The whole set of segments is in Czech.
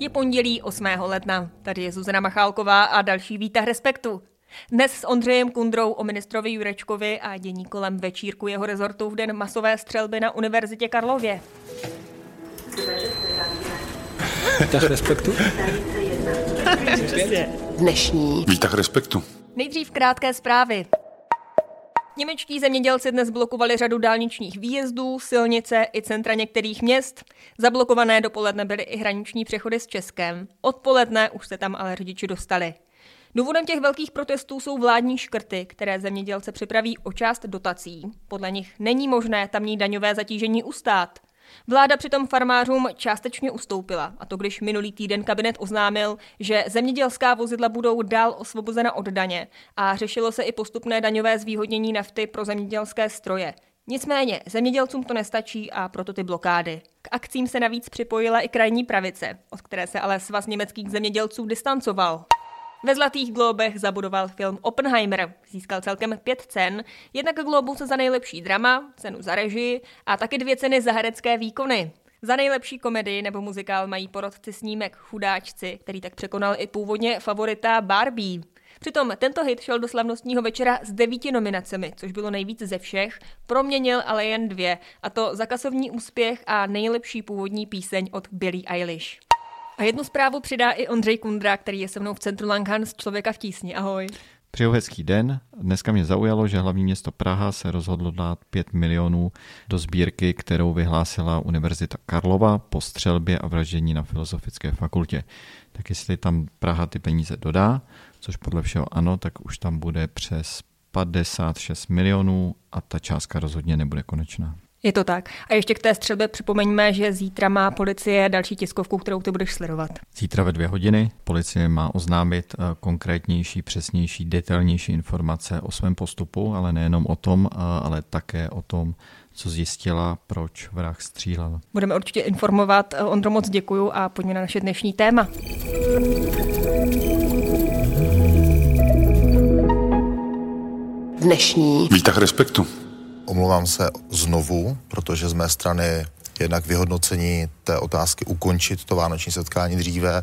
Je pondělí 8. ledna. Tady je Zuzana Machálková a další výtah Respektu. Dnes s Ondřejem Kundrou o ministrovi Jurečkovi a dění kolem večírku jeho rezortu v den masové střelby na Univerzitě Karlově. Výtah Respektu? Dnešní Výtah Respektu. Nejdřív krátké zprávy. Němečtí zemědělci dnes blokovali řadu dálničních výjezdů, silnice i centra některých měst. Zablokované dopoledne byly i hraniční přechody s Českem. Odpoledne už se tam ale řidiči dostali. Důvodem těch velkých protestů jsou vládní škrty, které zemědělce připraví o část dotací. Podle nich není možné tamní daňové zatížení ustát. Vláda přitom farmářům částečně ustoupila, a to když minulý týden kabinet oznámil, že zemědělská vozidla budou dál osvobozena od daně a řešilo se i postupné daňové zvýhodnění nafty pro zemědělské stroje. Nicméně zemědělcům to nestačí a proto ty blokády. K akcím se navíc připojila i krajní pravice, od které se ale svaz německých zemědělců distancoval. Ve Zlatých globech zabudoval film Oppenheimer. Získal celkem pět cen, jednak Globus za nejlepší drama, cenu za režii a taky dvě ceny za herecké výkony. Za nejlepší komedii nebo muzikál mají porodci snímek Chudáčci, který tak překonal i původně favorita Barbie. Přitom tento hit šel do slavnostního večera s devíti nominacemi, což bylo nejvíc ze všech, proměnil ale jen dvě, a to za kasovní úspěch a nejlepší původní píseň od Billie Eilish. A jednu zprávu přidá i Ondřej Kundra, který je se mnou v centru Langhans Člověka v tísni. Ahoj. Přeju hezký den. Dneska mě zaujalo, že hlavní město Praha se rozhodlo dát 5 milionů do sbírky, kterou vyhlásila Univerzita Karlova po střelbě a vraždění na Filozofické fakultě. Tak jestli tam Praha ty peníze dodá, což podle všeho ano, tak už tam bude přes 56 milionů a ta částka rozhodně nebude konečná. Je to tak. A ještě k té střelbě připomeňme, že zítra má policie další tiskovku, kterou ty budeš sledovat. Zítra ve dvě hodiny policie má oznámit eh, konkrétnější, přesnější, detailnější informace o svém postupu, ale nejenom o tom, eh, ale také o tom, co zjistila, proč vrah střílel. Budeme určitě informovat. Ondro, moc děkuju a pojďme na naše dnešní téma. dnešní Výtah Respektu. Omlouvám se znovu, protože z mé strany jednak vyhodnocení té otázky ukončit to vánoční setkání dříve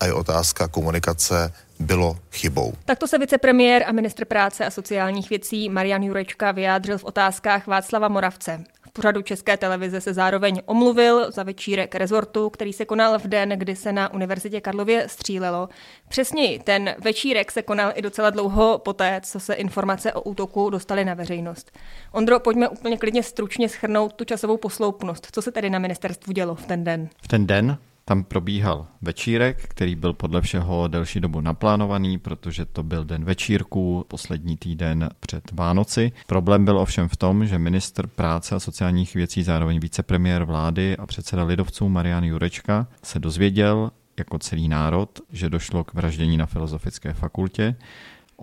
a i otázka komunikace bylo chybou. Takto se vicepremiér a ministr práce a sociálních věcí Marian Jurečka vyjádřil v otázkách Václava Moravce. Pořadu České televize se zároveň omluvil za večírek rezortu, který se konal v den, kdy se na Univerzitě Karlově střílelo. Přesněji, ten večírek se konal i docela dlouho poté, co se informace o útoku dostaly na veřejnost. Ondro, pojďme úplně klidně stručně schrnout tu časovou posloupnost. Co se tedy na ministerstvu dělo v ten den? V ten den tam probíhal večírek, který byl podle všeho delší dobu naplánovaný, protože to byl den večírku, poslední týden před Vánoci. Problém byl ovšem v tom, že ministr práce a sociálních věcí, zároveň vicepremiér vlády a předseda lidovců Marian Jurečka se dozvěděl jako celý národ, že došlo k vraždění na Filozofické fakultě.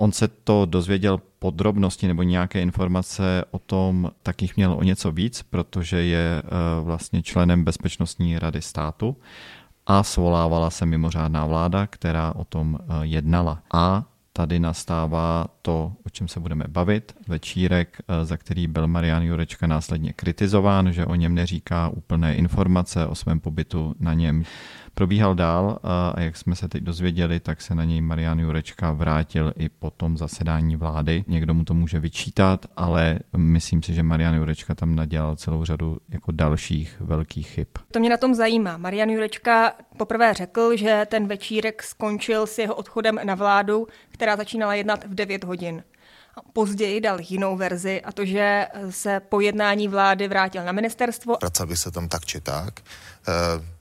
On se to dozvěděl podrobnosti nebo nějaké informace o tom, tak jich měl o něco víc, protože je vlastně členem Bezpečnostní rady státu a svolávala se mimořádná vláda, která o tom jednala. A tady nastává to, o čem se budeme bavit, večírek, za který byl Marian Jurečka následně kritizován, že o něm neříká úplné informace o svém pobytu na něm probíhal dál a jak jsme se teď dozvěděli, tak se na něj Marian Jurečka vrátil i po tom zasedání vlády. Někdo mu to může vyčítat, ale myslím si, že Marian Jurečka tam nadělal celou řadu jako dalších velkých chyb. To mě na tom zajímá. Marian Jurečka poprvé řekl, že ten večírek skončil s jeho odchodem na vládu, která začínala jednat v 9 hodin. Později dal jinou verzi a to, že se po jednání vlády vrátil na ministerstvo. Pracoval bych se tam tak či tak. E,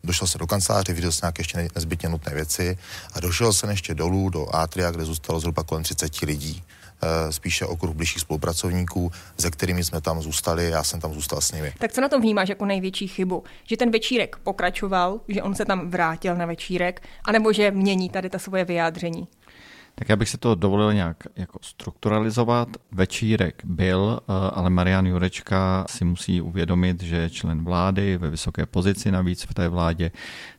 došel se do kanceláře, viděl jsem nějaké ještě nezbytně nutné věci a došel jsem ještě dolů do Atria, kde zůstalo zhruba kolem 30 lidí spíše okruh blížších spolupracovníků, se kterými jsme tam zůstali, já jsem tam zůstal s nimi. Tak co na tom vnímáš jako největší chybu? Že ten večírek pokračoval, že on se tam vrátil na večírek, anebo že mění tady ta svoje vyjádření? Tak já bych se to dovolil nějak jako strukturalizovat. Večírek byl, ale Marian Jurečka si musí uvědomit, že je člen vlády ve vysoké pozici navíc v té vládě,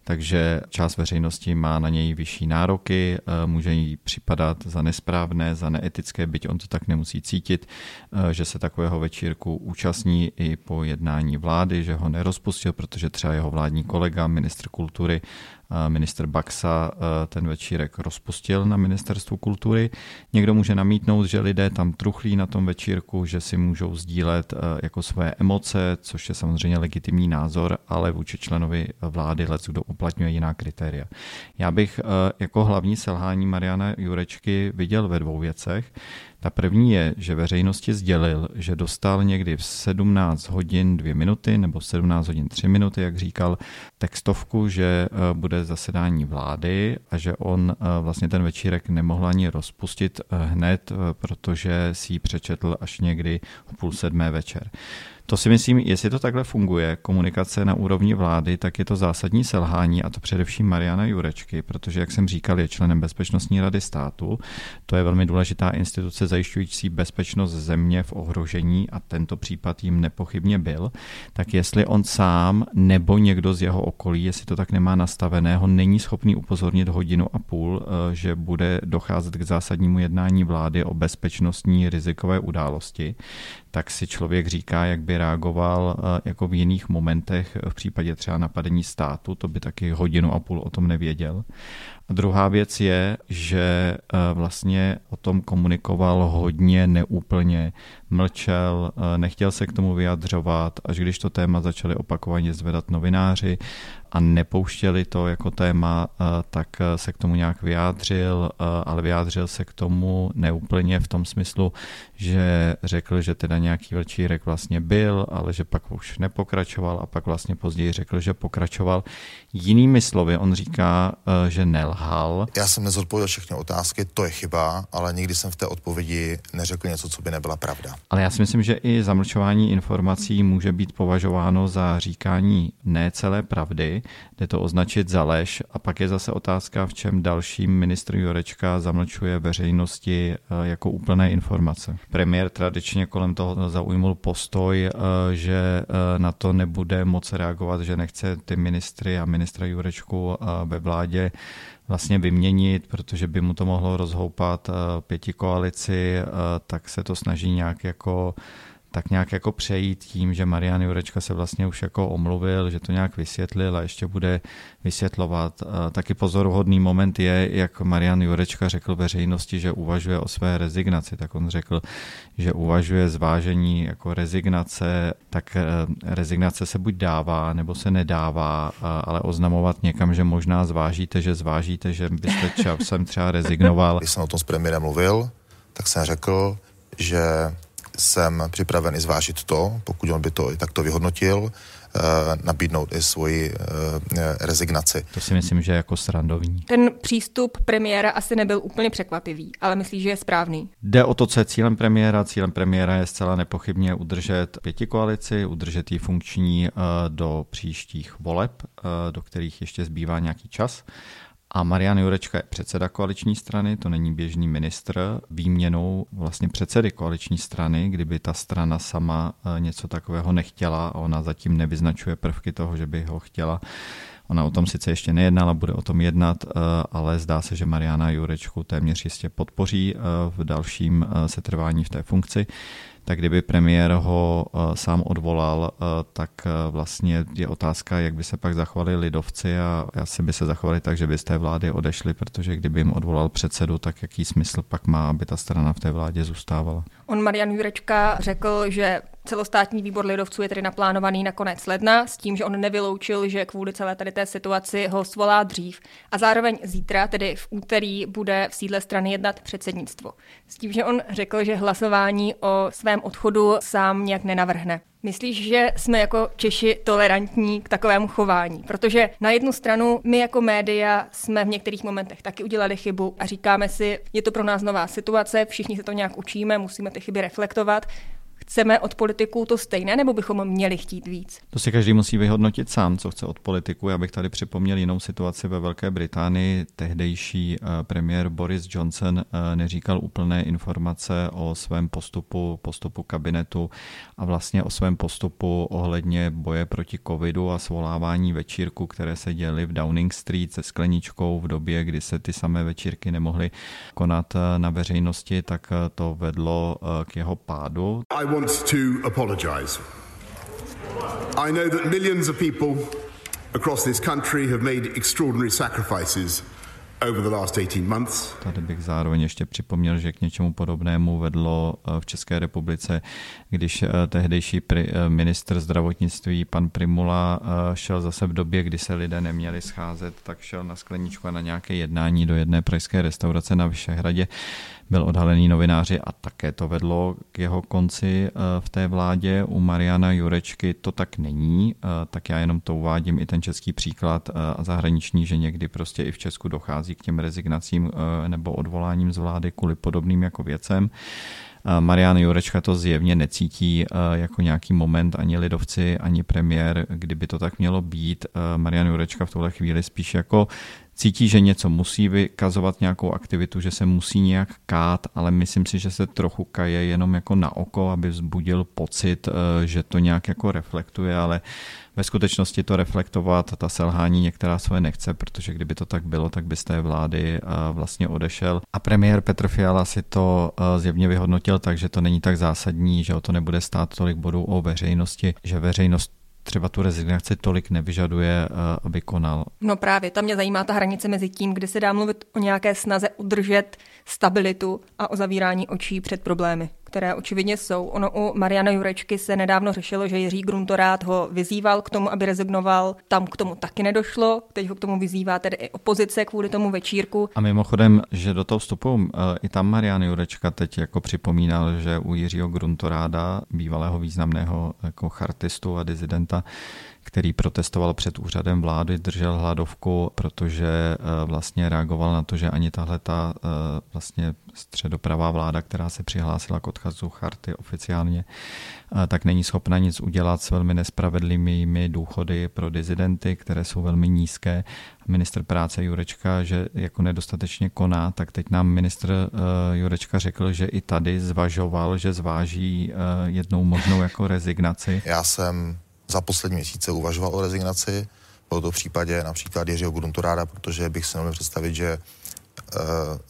takže část veřejnosti má na něj vyšší nároky, může jí připadat za nesprávné, za neetické, byť on to tak nemusí cítit, že se takového večírku účastní i po jednání vlády, že ho nerozpustil, protože třeba jeho vládní kolega, ministr kultury, minister Baxa ten večírek rozpustil na ministerstvu kultury. Někdo může namítnout, že lidé tam truchlí na tom večírku, že si můžou sdílet jako své emoce, což je samozřejmě legitimní názor, ale vůči členovi vlády let, kdo uplatňuje jiná kritéria. Já bych jako hlavní selhání Mariana Jurečky viděl ve dvou věcech. Ta první je, že veřejnosti sdělil, že dostal někdy v 17 hodin 2 minuty nebo v 17 hodin 3 minuty, jak říkal, textovku, že eh, bude zasedání vlády a že on eh, vlastně ten večírek nemohl ani rozpustit eh, hned, protože si ji přečetl až někdy v půl sedmé večer. To si myslím, jestli to takhle funguje, komunikace na úrovni vlády, tak je to zásadní selhání a to především Mariana Jurečky, protože, jak jsem říkal, je členem Bezpečnostní rady státu. To je velmi důležitá instituce zajišťující bezpečnost země v ohrožení a tento případ jim nepochybně byl. Tak jestli on sám nebo někdo z jeho okolí, jestli to tak nemá nastaveného, není schopný upozornit hodinu a půl, eh, že bude docházet k zásadnímu jednání vlády o bezpečnostní rizikové události, tak si člověk říká, jak by reagoval eh, jako v jiných momentech v případě třeba napadení státu, to by taky hodinu a půl o tom nevěděl. Druhá věc je, že eh, vlastně o tom komunikoval hodně neúplně, mlčel, eh, nechtěl se k tomu vyjadřovat, až když to téma začali opakovaně zvedat novináři a nepouštěli to jako téma, eh, tak se k tomu nějak vyjádřil, ale vyjádřil se k tomu neúplně v tom smyslu, že řekl, že teda nějaký vlčírek vlastně byl, ale že pak už nepokračoval a pak vlastně později řekl, že pokračoval. Jinými slovy, on říká, že nelhal lhal. Já jsem nezodpověděl všechny otázky, to je chyba, ale nikdy jsem v té odpovědi neřekl něco, co by nebyla pravda. Ale já si myslím, že i zamlčování informací může být považováno za říkání ne celé pravdy, jde to označit za lež a pak je zase otázka, v čem další ministr Jurečka zamlčuje veřejnosti eh, jako úplné informace. Premiér tradičně kolem toho zaujmul postoj, eh, že eh, na to nebude moc reagovat, že nechce ty ministry a ministra Jurečku ve vládě vlastně vyměnit, protože by mu to mohlo rozhoupat eh, pěti koalici, eh, tak se to snaží nějak jako tak nějak jako přejít tím, že Marian Jurečka se vlastně už jako omluvil, že to nějak vysvětlil a ještě bude vysvětlovat. Taky pozoruhodný moment je, jak Marian Jurečka řekl veřejnosti, že uvažuje o své rezignaci, tak on řekl, že uvažuje zvážení jako rezignace, tak eh, rezignace se buď dává, nebo se nedává, ale oznamovat někam, že možná zvážíte, že zvážíte, že byste časem třeba rezignoval. Když jsem o tom s premiérem mluvil, tak jsem řekl, že jsem připraven i zvážit to, pokud on by to i takto vyhodnotil, eh, nabídnout i svoji eh, rezignaci. To si myslím, že je jako srandovní. Ten přístup premiéra asi nebyl úplně překvapivý, ale myslíš, že je správný? Jde o to, co je cílem premiéra. Cílem premiéra je zcela nepochybně udržet pěti koalici, udržet ji funkční eh, do příštích voleb, do kterých ještě zbývá nějaký čas. A Marian Jurečka je předseda koaliční strany, to není běžný ministr. Výměnou vlastně předsedy koaliční strany, kdyby ta strana sama eh, něco takového nechtěla ona zatím nevyznačuje prvky toho, že by ho chtěla, Ona o tom sice ještě nejednala, bude o tom jednat, eh, ale zdá se, že Mariana Jurečku téměř jistě podpoří eh, v dalším setrvání v té funkci tak kdyby premiér ho eh, sám odvolal, eh, tak eh, vlastně je otázka, jak by se pak zachovali lidovci a asi by se zachovali tak, že by z té vlády odešli, protože kdyby jim odvolal předsedu, tak jaký smysl pak má, aby ta strana v té vládě zůstávala. On Marian Jurečka řekl, že celostátní výbor lidovců je tedy naplánovaný na konec ledna, s tím, že on nevyloučil, že kvůli celé tady té situaci ho svolá dřív. A zároveň zítra, tedy v úterý, bude v sídle strany jednat předsednictvo. S tím, že on řekl, že hlasování o svém odchodu sám nějak nenavrhne. Myslíš, že jsme jako Češi tolerantní k takovému chování? Protože na jednu stranu my jako média jsme v některých momentech taky udělali chybu a říkáme si, je to pro nás nová situace, všichni se to nějak učíme, musíme ty chyby reflektovat. Chceme od politiků to stejné, nebo bychom měli chtít víc? To si každý musí vyhodnotit sám, co chce od politiků. Já bych tady připomněl jinou situaci ve Velké Británii. Tehdejší eh, premiér Boris Johnson eh, neříkal úplné informace o svém postupu, postupu kabinetu a vlastně o svém postupu ohledně boje proti covidu a svolávání večírku, které se děly v Downing Street se skleničkou v době, kdy se ty samé večírky nemohly konat eh, na veřejnosti, tak to vedlo k jeho pádu. I want to apologize. I know that millions of people across this country have made extraordinary sacrifices over the last 18 months. Tady bych zároveň ještě připomněl, že k něčemu podobnému vedlo eh, v České republice, když eh, tehdejší eh, ministr zdravotnictví pan Primula šel zase v době, kdy se lidé neměli scházet, tak šel na skleničku a na nějaké jednání do jedné pražské restaurace na Vyšehradě byl odhalený novináři a také to vedlo k jeho konci eh, v té vládě. U Mariana Jurečky to tak není, eh, tak já jenom to uvádím i ten český příklad eh, a zahraniční, že někdy prostě i v Česku dochází k těm rezignacím nebo odvoláním z vlády kvůli podobným jako věcem. Marian Jurečka to zjevně necítí jako nějaký moment ani lidovci, ani premiér, kdyby to tak mělo být. Marian Jurečka v tuhle chvíli spíš jako cítí, že něco musí vykazovat nějakou aktivitu, že se musí nějak kát, ale myslím si, že se trochu kaje jenom jako na oko, aby vzbudil pocit, eh, že to nějak jako reflektuje, ale ve skutečnosti to reflektovat, ta selhání některá svoje nechce, protože kdyby to tak bylo, tak by z té vlády eh, vlastně odešel. A premiér Petr Fiala si to eh, zjevně vyhodnotil tak, že to není tak zásadní, že o to nebude stát tolik bodů o veřejnosti, že veřejnost třeba tu rezignaci tolik nevyžaduje, eh, aby konal. No právě, tam mě zajímá ta hranice mezi tím, kdy se dá mluvit o nějaké snaze udržet stabilitu a o zavírání očí před problémy které očividně jsou. Ono u Mariana Jurečky se nedávno řešilo, že Jiří Gruntorát ho vyzýval k tomu, aby rezignoval. Tam k tomu taky nedošlo. Teď ho k tomu vyzývá tedy i opozice kvůli tomu večírku. A mimochodem, že do toho vstupu i tam Marian Jurečka teď jako připomínal, že u Jiřího Gruntoráda, bývalého významného jako chartistu a dizidenta, který protestoval před úřadem vlády, držel hladovku, protože eh, vlastně reagoval na to, že ani tahle ta eh, vlastně středopravá vláda, která se přihlásila k odkazu charty oficiálně, eh, tak není schopna nic udělat s velmi nespravedlivými důchody pro dizidenty, které jsou velmi nízké. Minister práce Jurečka, že jako nedostatečně koná, tak teď nám ministr Jurečka řekl, že i tady zvažoval, že zváží jednou možnou jako rezignaci. Já jsem za poslední měsíce uvažoval o rezignaci. Bylo to v případě například Jiřího Gruntoráda, protože bych si nemohl představit, že eh,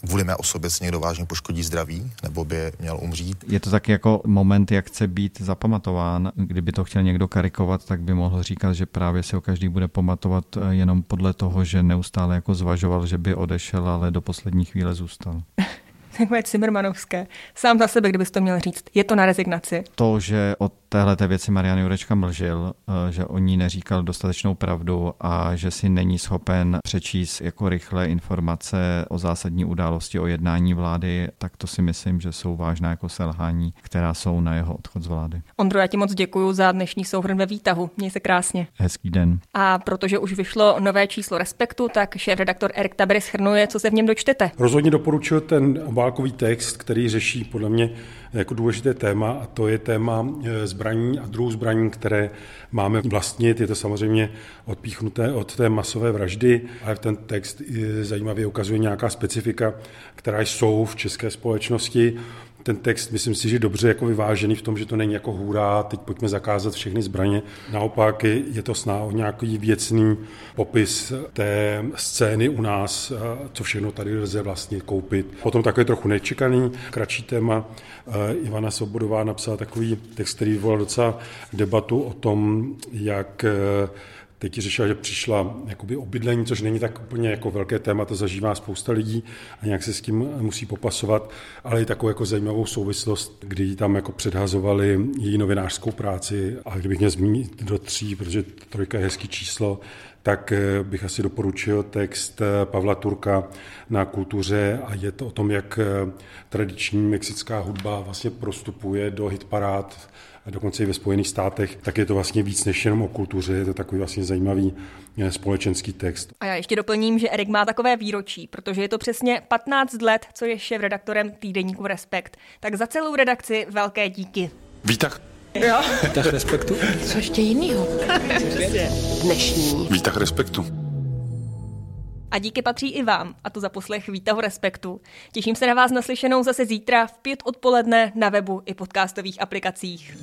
kvůli mé osobě si někdo vážně poškodí zdraví, nebo by měl umřít. Je to tak jako moment, jak chce být zapamatován. Kdyby to chtěl někdo karikovat, tak by mohl říkat, že právě si ho každý bude pamatovat eh, jenom podle toho, že neustále jako zvažoval, že by odešel, ale do poslední chvíle zůstal. takové Cimrmanovské. Sám za sebe, kdybys to měl říct. Je to na rezignaci. To, že o téhle věci Marian Jurečka mlžil, eh, že o ní neříkal dostatečnou pravdu a že si není schopen přečíst jako rychle informace o zásadní události o jednání vlády, tak to si myslím, že jsou vážná jako selhání, která jsou na jeho odchod z vlády. Ondro, já ti moc děkuji za dnešní souhrn ve výtahu. Měj se krásně. Hezký den. A protože už vyšlo nové číslo Respektu, tak šéf-redaktor Erik Tabery schrnuje, co se v něm dočtete. Rozhodně doporučuji ten obálkový text, který řeší podle mě jako důležité téma a to je téma e, zbraní a druhou zbraní, které máme vlastnit. Je to samozřejmě odpíchnuté od té masové vraždy, ale ten text e, zajímavě ukazuje nějaká specifika, která jsou v české společnosti ten text, myslím si, že dobře jako vyvážený v tom, že to není jako hůra, teď pojďme zakázat všechny zbraně. Naopak je to sná o nějaký věcný popis té scény u nás, co všechno tady lze vlastně koupit. Potom takový trochu nečekaný, kratší téma. Ivana Sobodová napsala takový text, který vyvolal docela debatu o tom, jak Teď řešila, že přišla jakoby obydlení, což není tak úplně jako velké téma, to zažívá spousta lidí a nějak se s tím musí popasovat, ale i takovou jako zajímavou souvislost, kdy tam jako předhazovali její novinářskou práci. A kdybych měl zmínit do tří, protože trojka je hezký číslo, tak eh, bych asi doporučil text eh, Pavla Turka na kultuře a je to o tom, jak eh, tradiční mexická hudba vlastně prostupuje do hitparád dokonce i ve Spojených státech, tak je to vlastně víc než jenom o kultuře, je to takový vlastně zajímavý společenský text. A já ještě doplním, že Erik má takové výročí, protože je to přesně 15 let, co je šéf-redaktorem týdeníku Respekt. Tak za celou redakci velké díky. Vítah. Jo. Vítah Respektu. Co ještě jinýho? Dnešní. Vítah Respektu. A díky patří i vám, a to za poslech Výtahu Respektu. Těším se na vás naslyšenou zase zítra v pět odpoledne na webu i podcastových aplikacích.